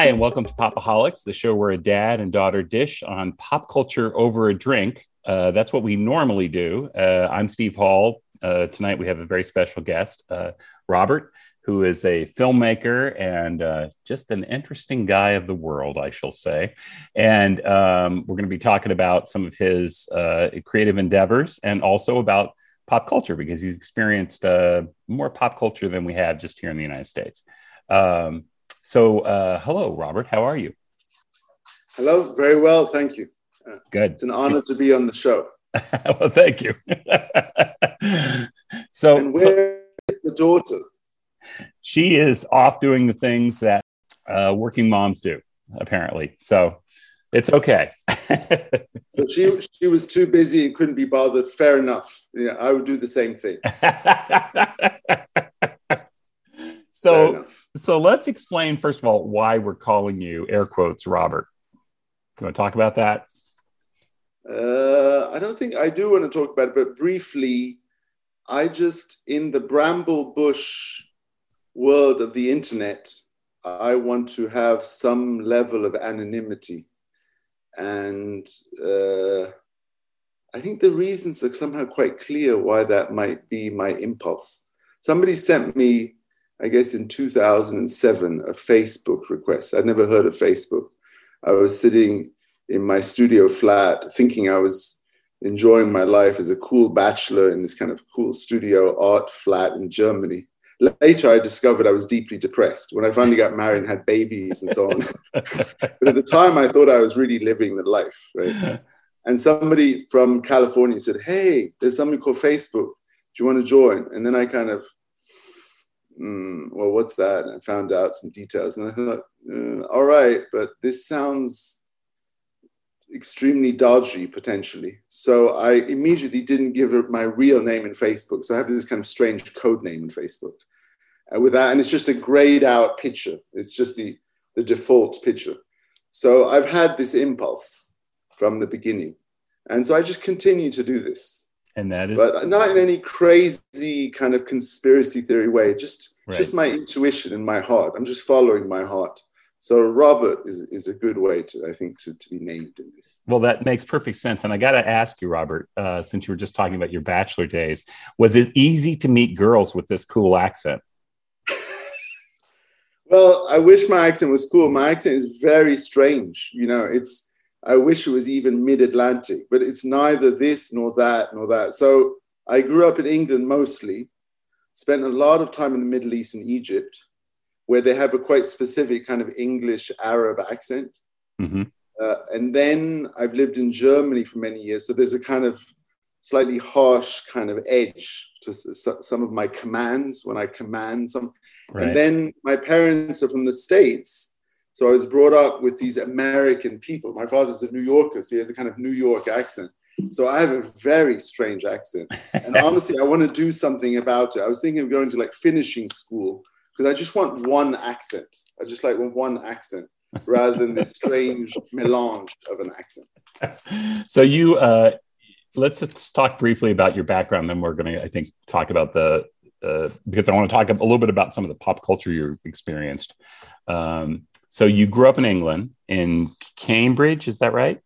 Hi, and welcome to Popaholics, the show where a dad and daughter dish on pop culture over a drink. Uh, that's what we normally do. Uh, I'm Steve Hall. Uh, tonight we have a very special guest, uh, Robert, who is a filmmaker and uh, just an interesting guy of the world, I shall say. And um, we're going to be talking about some of his uh, creative endeavors and also about pop culture because he's experienced more pop culture than we have just here in the United States. Um, so, uh, hello, Robert. How are you? Hello. Very well. Thank you. Uh, Good. It's an honor to be on the show. well, thank you. so, and where so, is the daughter? She is off doing the things that uh, working moms do, apparently. So, it's okay. so she she was too busy and couldn't be bothered. Fair enough. Yeah, I would do the same thing. So so let's explain first of all why we're calling you air quotes Robert. You want to talk about that? Uh, I don't think I do want to talk about it, but briefly, I just in the bramble bush world of the internet, I want to have some level of anonymity, and uh, I think the reasons are somehow quite clear why that might be my impulse. Somebody sent me I guess in 2007, a Facebook request. I'd never heard of Facebook. I was sitting in my studio flat thinking I was enjoying my life as a cool bachelor in this kind of cool studio art flat in Germany. Later, I discovered I was deeply depressed when I finally got married and had babies and so on. but at the time, I thought I was really living the life, right? And somebody from California said, Hey, there's something called Facebook. Do you want to join? And then I kind of mm, well, what's that? And I found out some details, and I thought, uh, all right, but this sounds extremely dodgy potentially. So I immediately didn't give my real name in Facebook. So I have this kind of strange code name in Facebook. Uh, with that, and it's just a grayed out picture. It's just the the default picture. So I've had this impulse from the beginning, and so I just continue to do this and that is but not in any crazy kind of conspiracy theory way just right. just my intuition and my heart. I'm just following my heart. So robert is, is a good way to i think to, to be named in this. Well that makes perfect sense. And i got to ask you robert uh, since you were just talking about your bachelor days was it easy to meet girls with this cool accent? Well i wish my accent was cool. My accent is very strange. You know it's I wish it was even mid Atlantic, but it's neither this nor that nor that. So I grew up in England mostly, spent a lot of time in the Middle East and Egypt, where they have a quite specific kind of English Arab accent. Mm-hmm. Uh, and then I've lived in Germany for many years. So there's a kind of slightly harsh kind of edge to some of my commands when I command some. Right. And then my parents are from the States. So I was brought up with these American people. My father's a New Yorker, so he has a kind of New York accent. So I have a very strange accent. And honestly, I want to do something about it. I was thinking of going to like finishing school because I just want one accent. I just like one accent rather than this strange melange of an accent. So you, uh, let's just talk briefly about your background. Then we're going to, I think, talk about the uh, because I want to talk a little bit about some of the pop culture you experienced. Um, so you grew up in England, in Cambridge, is that right?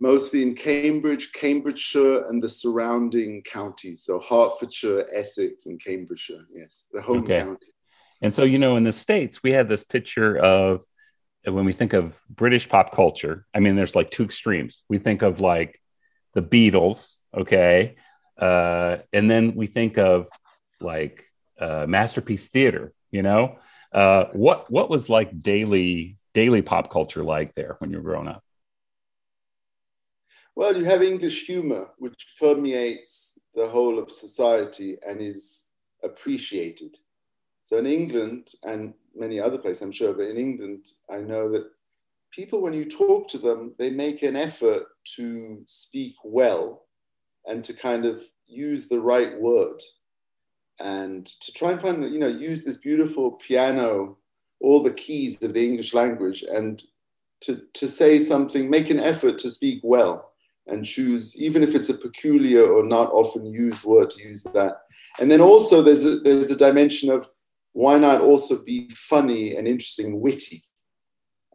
Mostly in Cambridge, Cambridgeshire, and the surrounding counties. So Hertfordshire, Essex, and Cambridgeshire. Yes, the home okay. counties. And so, you know, in the States, we have this picture of when we think of British pop culture, I mean, there's like two extremes. We think of like the Beatles, okay? Uh, and then we think of like uh, Masterpiece Theater, you know? Uh, what what was like daily daily pop culture like there when you were growing up? Well, you have English humor, which permeates the whole of society and is appreciated. So in England and many other places, I'm sure, but in England, I know that people, when you talk to them, they make an effort to speak well and to kind of use the right word and to try and find, you know, use this beautiful piano, all the keys of the English language, and to, to say something, make an effort to speak well and choose, even if it's a peculiar or not often used word, to use that. And then also there's a, there's a dimension of why not also be funny and interesting witty?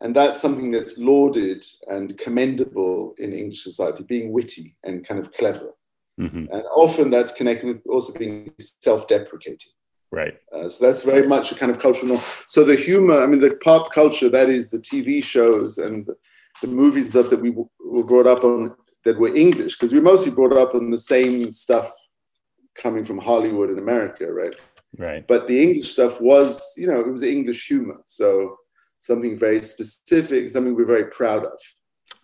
And that's something that's lauded and commendable in English society, being witty and kind of clever. Mm-hmm. And often that's connected with also being self deprecating. Right. Uh, so that's very much a kind of cultural norm. So the humor, I mean, the pop culture, that is the TV shows and the, the movies stuff that we w- were brought up on that were English, because we mostly brought up on the same stuff coming from Hollywood in America, right? Right. But the English stuff was, you know, it was English humor. So something very specific, something we're very proud of.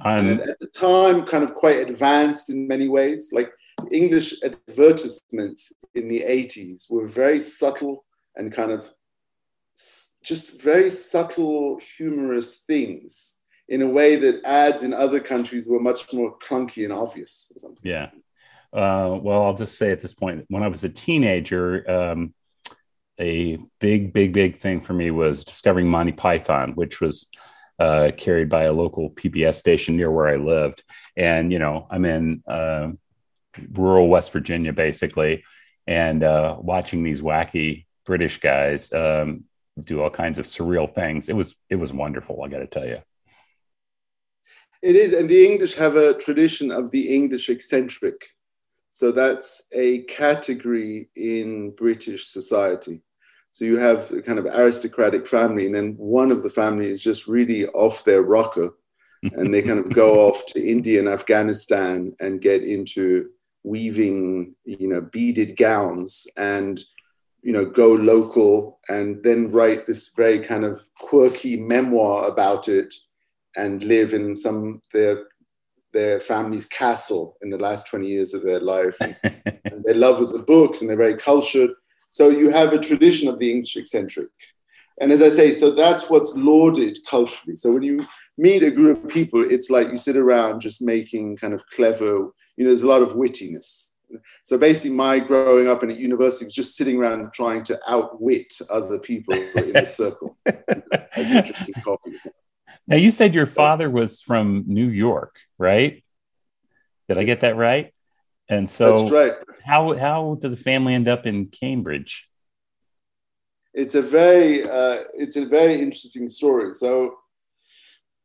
Um, and at the time, kind of quite advanced in many ways. Like English advertisements in the 80s were very subtle and kind of just very subtle, humorous things in a way that ads in other countries were much more clunky and obvious or something. Yeah. Uh, well, I'll just say at this point, when I was a teenager, um, a big, big, big thing for me was discovering Monty Python, which was uh, carried by a local PBS station near where I lived. And, you know, I'm in uh, rural West Virginia, basically, and uh, watching these wacky British guys um, do all kinds of surreal things. It was it was wonderful. I got to tell you. It is, and the English have a tradition of the English eccentric. So that's a category in British society. So you have a kind of aristocratic family, and then one of the family is just really off their rocker, and they kind of go off to India and Afghanistan and get into weaving, you know, beaded gowns and, you know, go local and then write this very kind of quirky memoir about it and live in some their their family's castle in the last 20 years of their life. And, and their love was the books and they're very cultured. So you have a tradition of the English eccentric. And as I say, so that's what's lauded culturally. So when you meet a group of people, it's like you sit around just making kind of clever, you know, there's a lot of wittiness. So basically, my growing up in a university was just sitting around trying to outwit other people in the circle as you're drinking coffee. Now, you said your father that's, was from New York, right? Did I get that right? And so, that's right. How how did the family end up in Cambridge? It's a very uh, it's a very interesting story. So,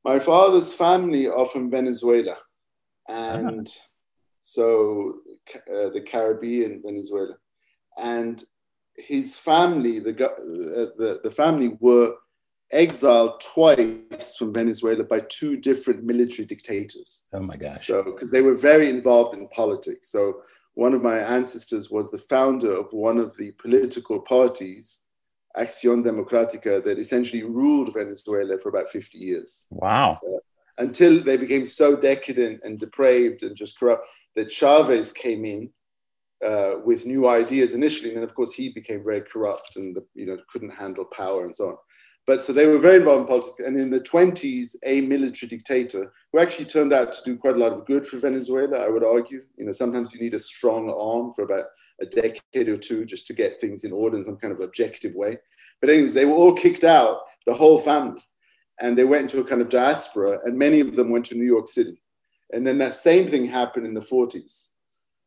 my father's family are from Venezuela, and uh-huh. so uh, the Caribbean, Venezuela, and his family, the uh, the the family were exiled twice from Venezuela by two different military dictators. Oh my gosh. So, because they were very involved in politics. So, one of my ancestors was the founder of one of the political parties, Acción Democrática, that essentially ruled Venezuela for about 50 years. Wow. Uh, until they became so decadent and depraved and just corrupt that Chavez came in uh, with new ideas initially, and then of course he became very corrupt and the, you know couldn't handle power and so on. But so they were very involved in politics. And in the 20s, a military dictator who actually turned out to do quite a lot of good for Venezuela, I would argue. You know, sometimes you need a strong arm for about a decade or two just to get things in order in some kind of objective way. But, anyways, they were all kicked out, the whole family. And they went into a kind of diaspora, and many of them went to New York City. And then that same thing happened in the 40s.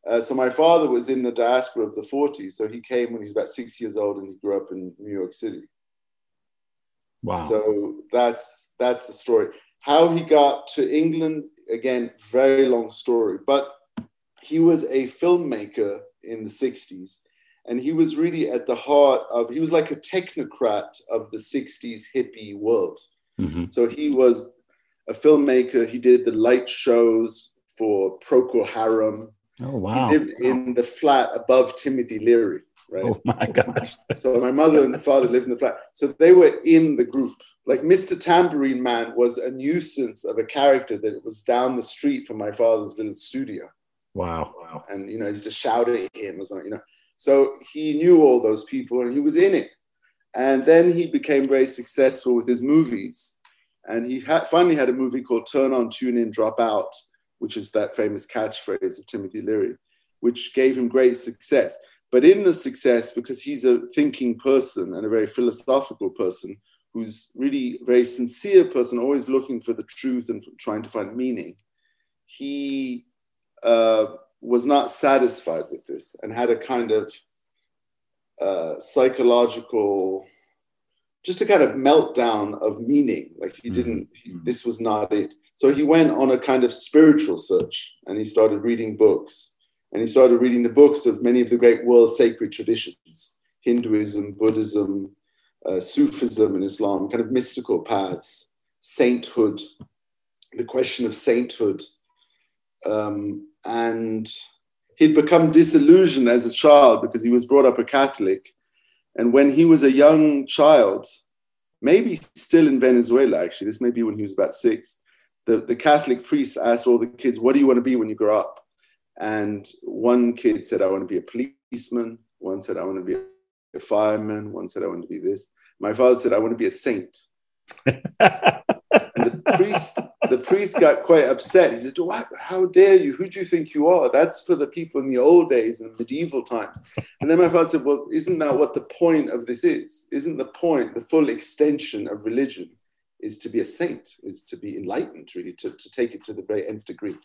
Uh, so my father was in the diaspora of the 40s. So he came when he was about six years old and he grew up in New York City. Wow. So that's that's the story. How he got to England, again, very long story. But he was a filmmaker in the 60s. And he was really at the heart of, he was like a technocrat of the 60s hippie world. Mm-hmm. So he was a filmmaker. He did the light shows for Procol Harum. Oh, wow. He lived in the flat above Timothy Leary right? Oh my gosh. so my mother and father lived in the flat. So they were in the group. Like Mr. Tambourine Man was a nuisance of a character that was down the street from my father's little studio. Wow. Wow. And you know, he used to shout at him or something, you know. So he knew all those people and he was in it. And then he became very successful with his movies. And he ha- finally had a movie called Turn On, Tune In, Drop Out, which is that famous catchphrase of Timothy Leary, which gave him great success. But in the success, because he's a thinking person and a very philosophical person, who's really a very sincere person, always looking for the truth and trying to find meaning, he uh, was not satisfied with this and had a kind of uh, psychological just a kind of meltdown of meaning. Like he didn't, he, this was not it. So he went on a kind of spiritual search and he started reading books. And he started reading the books of many of the great world sacred traditions Hinduism, Buddhism, uh, Sufism, and Islam, kind of mystical paths, sainthood, the question of sainthood. Um, and he'd become disillusioned as a child because he was brought up a Catholic and when he was a young child, maybe still in Venezuela, actually, this may be when he was about six, the, the Catholic priest asked all the kids, What do you want to be when you grow up? And one kid said, I want to be a policeman. One said, I want to be a fireman. One said, I want to be this. My father said, I want to be a saint. and the priest, the priest got quite upset. He said, what? How dare you? Who do you think you are? That's for the people in the old days and medieval times. And then my father said, Well, isn't that what the point of this is? Isn't the point, the full extension of religion, is to be a saint, is to be enlightened, really, to, to take it to the very nth degree.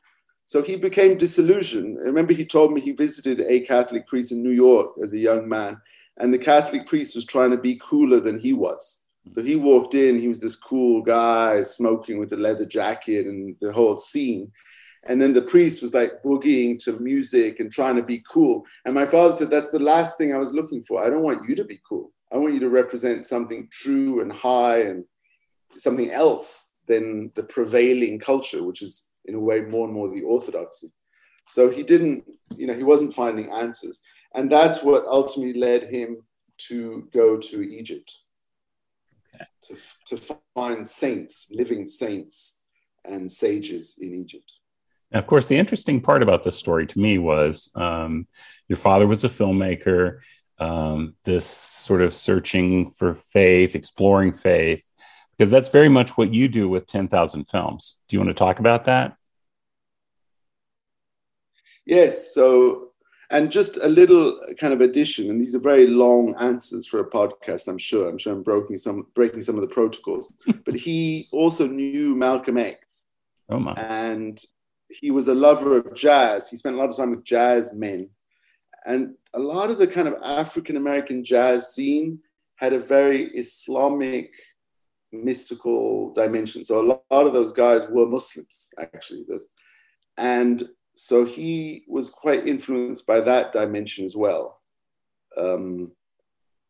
So he became disillusioned. I remember he told me he visited a Catholic priest in New York as a young man, and the Catholic priest was trying to be cooler than he was. So he walked in, he was this cool guy smoking with a leather jacket and the whole scene. And then the priest was like boogieing to music and trying to be cool. And my father said, That's the last thing I was looking for. I don't want you to be cool. I want you to represent something true and high and something else than the prevailing culture, which is in a way more and more the orthodoxy. So he didn't, you know, he wasn't finding answers. And that's what ultimately led him to go to Egypt to, to find saints, living saints and sages in Egypt. of course, the interesting part about this story to me was um, your father was a filmmaker, um, this sort of searching for faith, exploring faith, because that's very much what you do with 10,000 films. Do you want to talk about that? Yes. So and just a little kind of addition, and these are very long answers for a podcast, I'm sure. I'm sure I'm breaking some breaking some of the protocols. but he also knew Malcolm X. Oh my. And he was a lover of jazz. He spent a lot of time with jazz men. And a lot of the kind of African American jazz scene had a very Islamic mystical dimension. So a lot, of those guys were Muslims, actually. And so he was quite influenced by that dimension as well. Um,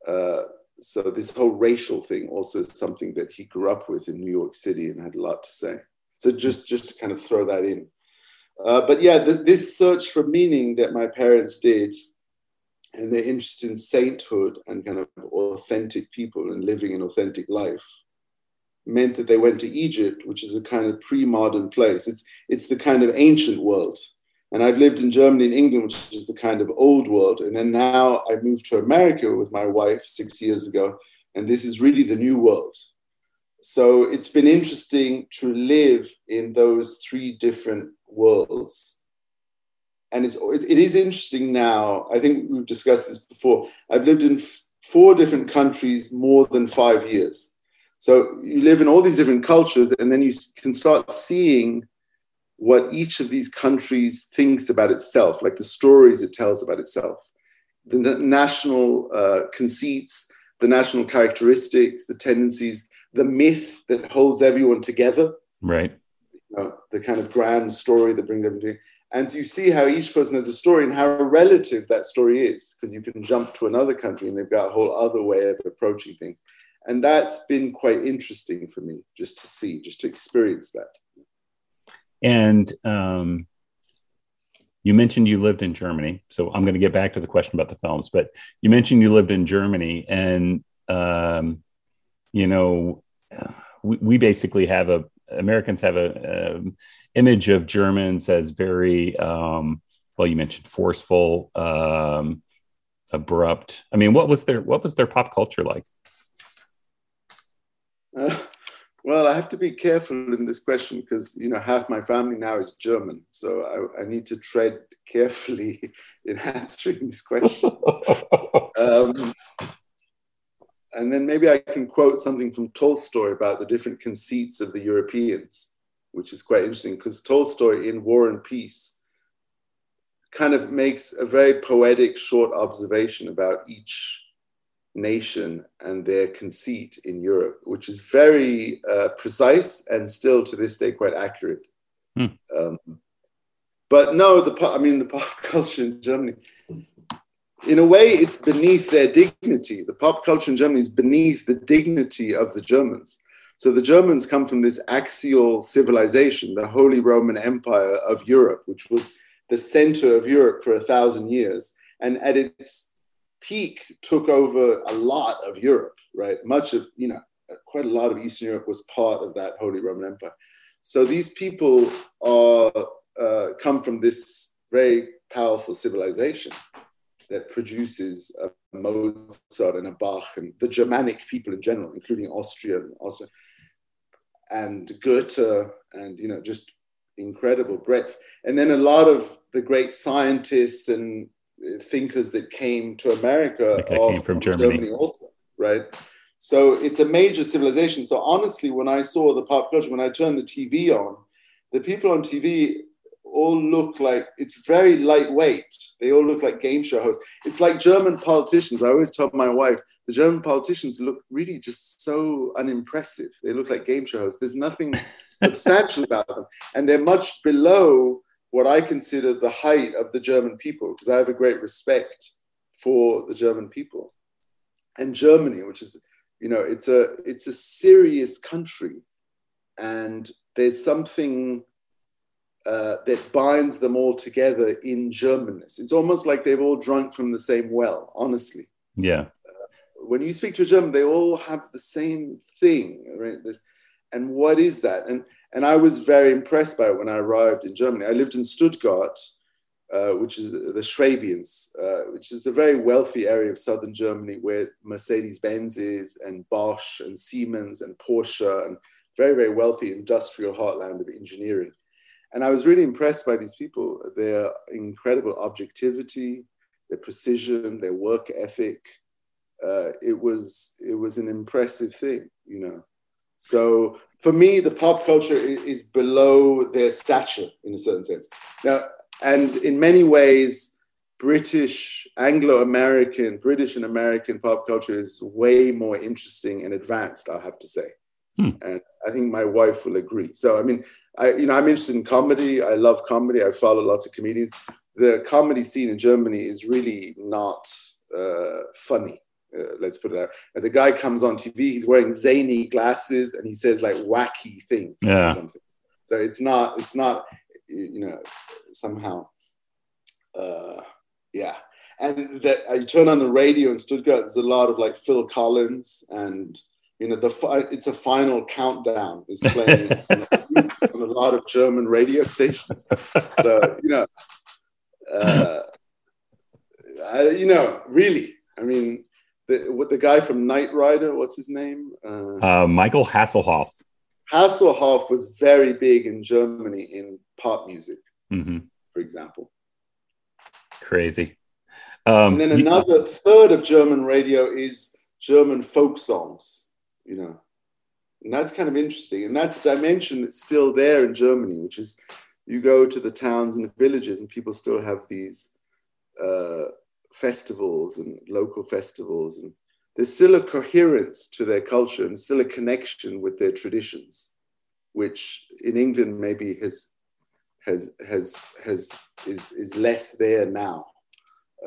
uh, so this whole racial thing also is something that he grew up with in New York City and had a lot to say. So just just to kind of throw that in. Uh, but yeah, the, this search for meaning that my parents did, and their interest in sainthood and kind of authentic people and living an authentic life, meant that they went to Egypt, which is a kind of pre-modern place. It's it's the kind of ancient world and I've lived in Germany and England, which is the kind of old world. And then now I moved to America with my wife six years ago. And this is really the new world. So it's been interesting to live in those three different worlds. And it's, it is interesting now. I think we've discussed this before. I've lived in four different countries more than five years. So you live in all these different cultures, and then you can start seeing what each of these countries thinks about itself, like the stories it tells about itself, the national uh, conceits, the national characteristics, the tendencies, the myth that holds everyone together. Right. You know, the kind of grand story that brings everything. And you see how each person has a story and how relative that story is, because you can jump to another country and they've got a whole other way of approaching things. And that's been quite interesting for me just to see, just to experience that. And um, you mentioned you lived in Germany. So I'm going to get back to the question about the films, but you mentioned you lived in Germany. And, um, you know, we, we, basically have a, Americans have a, a image of Germans as very, um, well, you mentioned forceful, um, abrupt. I mean, what was their, what was their pop culture like? Uh, well, I have to be careful in this question because you know half my family now is German, so I, I need to tread carefully in answering this question. um, and then maybe I can quote something from Tolstoy about the different conceits of the Europeans, which is quite interesting because Tolstoy in War and Peace kind of makes a very poetic short observation about each nation and their conceit in Europe, which is very uh, precise and still to this day quite accurate. Hmm. Um, but no, the pop, I mean the pop culture in Germany. In a way, it's beneath their dignity. The pop culture in Germany is beneath the dignity of the Germans. So the Germans come from this axial civilization, the Holy Roman Empire of Europe, which was the center of Europe for a thousand years. And at its peak, took over a lot of Europe, right? Much of, you know, quite a lot of Eastern Europe was part of that Holy Roman Empire. So these people are, uh, come from this very powerful civilization that produces a Mozart and a Bach and the Germanic people in general, including Austria and Austria and Goethe and you know just incredible breadth. And then a lot of the great scientists and thinkers that came to America came from, from Germany. Germany. also, right? So it's a major civilization. So honestly, when I saw the pop culture, when I turned the TV on, the people on TV all look like it's very lightweight. They all look like game show hosts. It's like German politicians. I always tell my wife, the German politicians look really just so unimpressive. They look like game show hosts. There's nothing substantial about them. And they're much below what I consider the height of the German people, because I have a great respect for the German people. And Germany, which is, you know, it's a it's a serious country. And there's something uh, that binds them all together in Germanness. It's almost like they've all drunk from the same well, honestly. Yeah when you speak to a German, they all have the same thing, right? This, and what is that? And and I was very impressed by it when I arrived in Germany. I lived in Stuttgart, uh, which is the Schwabians, uh, which is a very wealthy area of southern Germany where Mercedes Benz is, and Bosch, and Siemens, and Porsche, and very, very wealthy industrial heartland of engineering. And I was really impressed by these people, their incredible objectivity, their precision, their work ethic, uh, it was it was an impressive thing, you know. So for me, the pop culture is below their stature in a certain sense. Now, and in many ways, British, Anglo-American, British and American pop culture is way more interesting and advanced. I have to say, hmm. and I think my wife will agree. So, I mean, I you know I'm interested in comedy. I love comedy. I follow lots of comedians. The comedy scene in Germany is really not uh, funny uh, let's put it that. And the guy comes on TV, he's wearing zany glasses, and he says like wacky things. Yeah. So it's not, it's not, you know, somehow, uh, yeah. And that I turn on the radio in Stuttgart, there's a lot of like Phil Collins and you know the it's a final countdown is playing on, on, a lot of German radio stations. So you know, uh, I, you know, really, I mean, the what the guy from Knight Rider, what's his name? Uh, uh, Michael Hasselhoff. Hasselhoff was very big in Germany in pop music, mm-hmm. for example. Crazy. Um, and then another third of German radio is German folk songs, you know. And that's kind of interesting. And that's a dimension that's still there in Germany, which is you go to the towns and the villages and people still have these uh, festivals and local festivals and there's still a coherence to their culture and still a connection with their traditions which in england maybe has has has has is is less there now.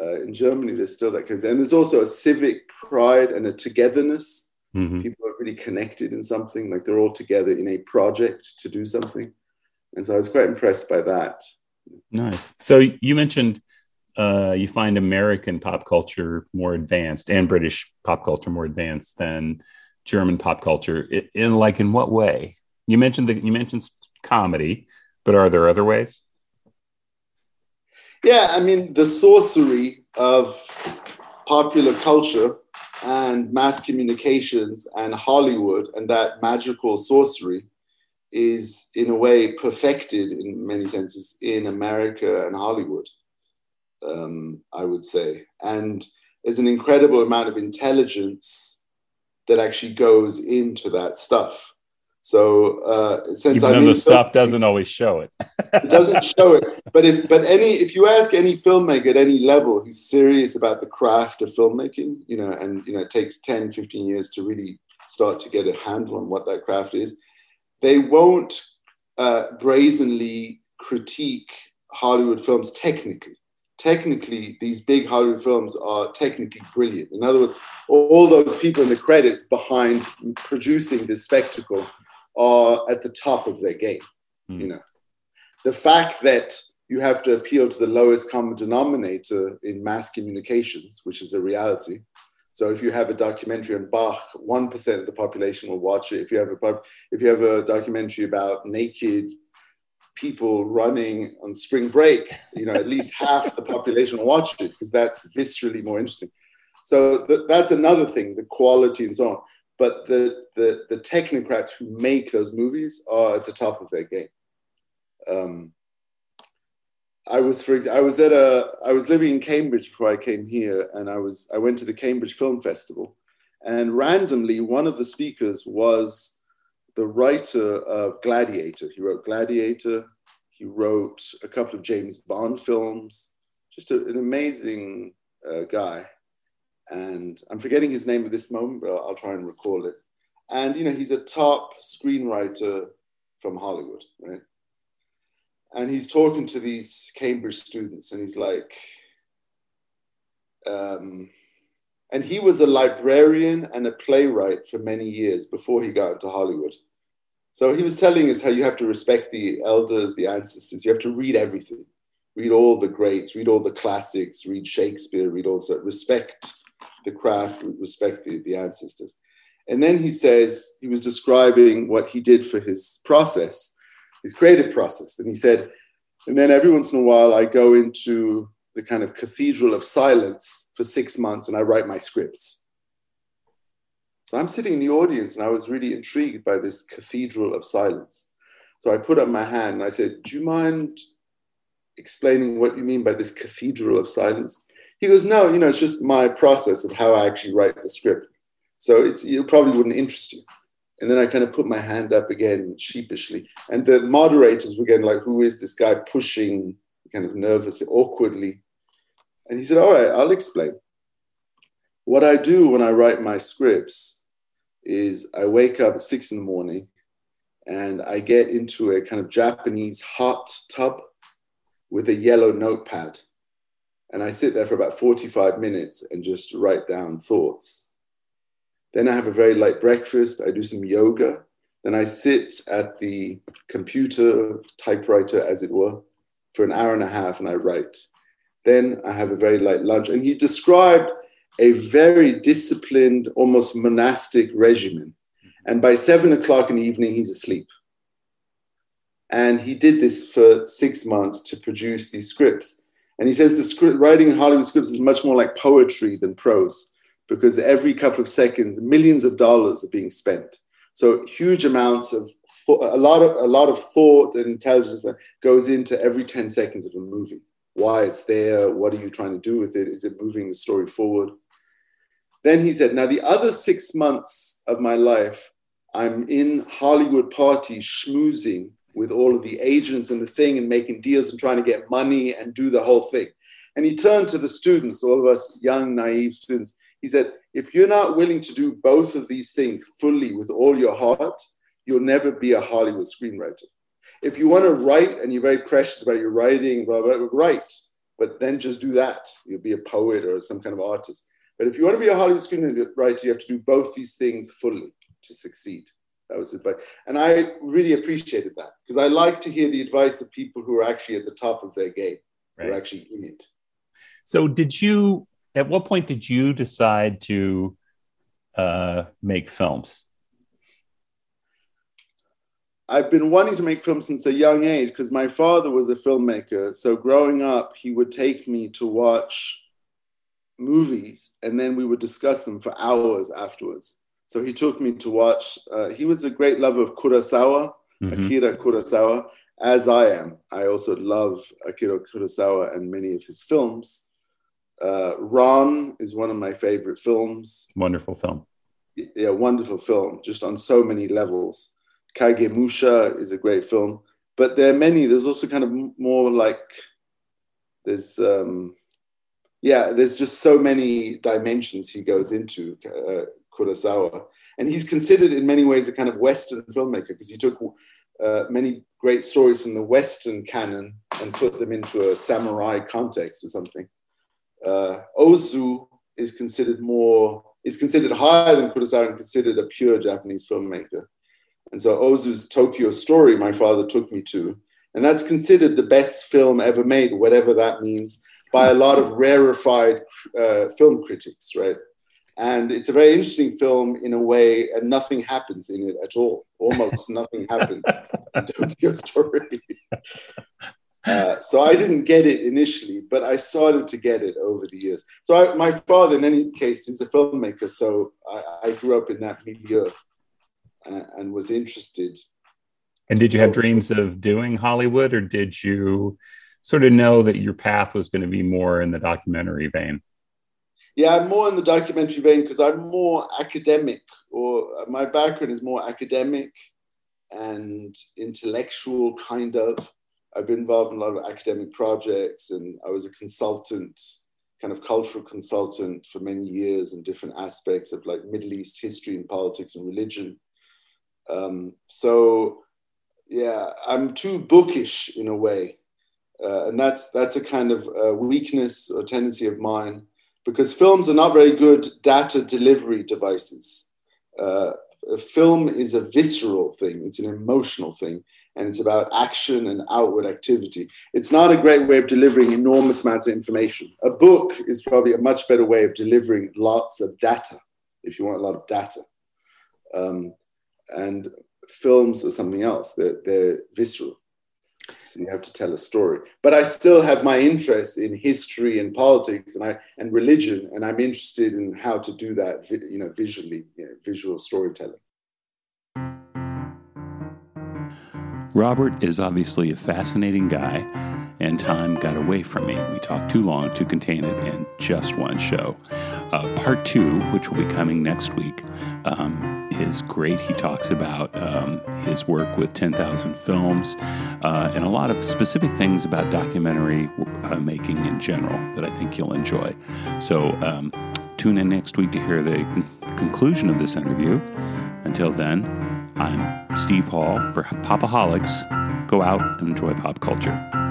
Uh, in germany there's still that and there's also a civic pride and a togetherness. Mm-hmm. people are really connected in something like they're all together in a project to do something. And so i was quite impressed by that. Nice. So you mentioned uh, you find American pop culture more advanced and British pop culture more advanced than German pop culture. In, in like in what way? You mentioned that you mentioned comedy, but are there other ways? Yeah, I mean the sorcery of popular culture and mass communications and Hollywood and that magical sorcery is in a way perfected in many senses in America and Hollywood um, I would say. And there's an incredible amount of intelligence that actually goes into that stuff. So uh, since Even I'm the stuff doesn't always show it, it doesn't show it. But if but any if you ask any filmmaker at any level who's serious about the craft of filmmaking, you know, and you know, it takes 10, 15 years to really start to get a handle on what that craft is, they won't uh, brazenly critique Hollywood films technically. Technically, these big Hollywood films are technically brilliant. In other words, all those people in the credits behind producing this spectacle are at the top of their game. Mm. You know, the fact that you have to appeal to the lowest common denominator in mass communications, which is a reality. So if you have a documentary on Bach, one percent of the population will watch it. If you have a if you have a documentary about naked people running on spring break, you know, at least half the population will watch it because that's viscerally more interesting. So th- that's another thing, the quality and so on but the, the, the technocrats who make those movies are at the top of their game. Um, I was, for I was at a, I was living in Cambridge before I came here, and I was, I went to the Cambridge Film Festival, and randomly one of the speakers was the writer of Gladiator. He wrote Gladiator. He wrote a couple of James Bond films. Just a, an amazing uh, guy and I'm forgetting his name at this moment, but I'll, try and recall it. And you know, he's a top screenwriter from Hollywood, right? And he's talking to these Cambridge students, and he's like, um, and he was a librarian and a playwright for many years before he got into Hollywood. So he was telling us how you have to respect the elders, the ancestors. You have to read everything, read all the greats, read all the classics, read Shakespeare, read all that. Respect the craft, respect the, the ancestors. And then he says he was describing what he did for his process, his creative process. And he said, and then every once in a while I go into the kind of cathedral of silence for six months and I write my scripts. So I'm sitting in the audience and I was really intrigued by this cathedral of silence. So I put up my hand and I said, Do you mind explaining what you mean by this cathedral of silence? He goes, no, you know, it's just my process of how I actually write the script. So it's it probably wouldn't interest you. And then I kind of put my hand up again sheepishly. And the moderators were getting like, who is this guy pushing kind of nervous, awkwardly? And he said, all right, I'll explain. What I do when I write my scripts is I wake up at six in the morning and I get into a kind of Japanese hot tub with a yellow notepad and I sit there for about 45 minutes and just write down thoughts. Then I have a very light breakfast. I do some yoga. Then I sit at the computer, typewriter, as it were, for an hour and a half and I write. Then I have a very light lunch. And he described a very disciplined, almost monastic regimen. And by seven o'clock in the evening, he's asleep. And he did this for six months to produce these scripts. And he says the script, writing in Hollywood scripts is much more like poetry than prose because every couple of seconds, millions of dollars are being spent. So huge amounts of a lot of a lot of thought and intelligence goes into every 10 seconds of a movie. Why it's there, what are you trying to do with it? Is it moving the story forward? Then he said, Now the other six months of my life, I'm in Hollywood parties schmoozing with all of the agents and the thing and making deals and trying to get money and do the whole thing. And he turned to the students, all of us young, naive students. He said, if you're not willing to do both of these things fully with all your heart, you'll never be a Hollywood screenwriter. If you want to write and you're very precious about your writing, blah, blah, blah, write, but then just do that. You'll be a poet or some kind of artist. But if you want to be a Hollywood screenwriter, you have to do both these things fully to succeed. That was advice. And I really appreciated that because I like to hear the advice of people who are actually at the top of their game, right. who are actually in it. So, did you, at what point did you decide to uh, make films? I've been wanting to make films since a young age because my father was a filmmaker. So, growing up, he would take me to watch movies and then we would discuss them for hours afterwards. So he took me to watch. Uh, he was a great lover of Kurosawa, mm-hmm. Akira Kurosawa, as I am. I also love Akira Kurosawa and many of his films. Uh, Ran is one of my favorite films. Wonderful film. Yeah, wonderful film, just on so many levels. Kagemusha is a great film, but there are many. There's also kind of more like there's um, yeah, there's just so many dimensions he goes into uh, Kurosawa, and he's considered in many ways a kind of Western filmmaker because he took uh, many great stories from the Western canon and put them into a samurai context or something. Uh, Ozu is considered more is considered higher than Kurosawa and considered a pure Japanese filmmaker. And so Ozu's Tokyo Story, my father took me to, and that's considered the best film ever made, whatever that means, by a lot of rarefied uh, film critics, right? And it's a very interesting film in a way, and nothing happens in it at all. Almost nothing happens in Tokyo Story. Uh, so I didn't get it initially, but I started to get it over the years. So I, my father, in any case, he's a filmmaker, so I, I grew up in that milieu and, and was interested. And did you have dreams of doing Hollywood, or did you sort of know that your path was going to be more in the documentary vein? Yeah, I'm more in the documentary vein because I'm more academic, or my background is more academic and intellectual, kind of I've been involved in a lot of academic projects and I was a consultant, kind of cultural consultant for many years in different aspects of like Middle East history and politics and religion. Um, so yeah, I'm too bookish in a way. Uh, and that's that's a kind of uh, weakness or tendency of mine because films are not very good data delivery devices. Uh, a film is a visceral thing; it's an emotional thing and it's about action and outward activity. It's not a great way of delivering enormous amounts of information. A book is probably a much better way of delivering lots of data, if you want a lot of data. Um, and films are something else, they're, they're visceral. So you have to tell a story. But I still have my interest in history and politics and, I, and religion, and I'm interested in how to do that, you know, visually, you know, visual storytelling. Robert is obviously a fascinating guy, and time got away from me. We talked too long to contain it in just one show. Uh, part two, which will be coming next week, um, is great. He talks about um, his work with 10,000 Films uh, and a lot of specific things about documentary uh, making in general that I think you'll enjoy. So um, tune in next week to hear the conclusion of this interview. Until then, I'm Steve Hall for Popaholics. Go out and enjoy pop culture.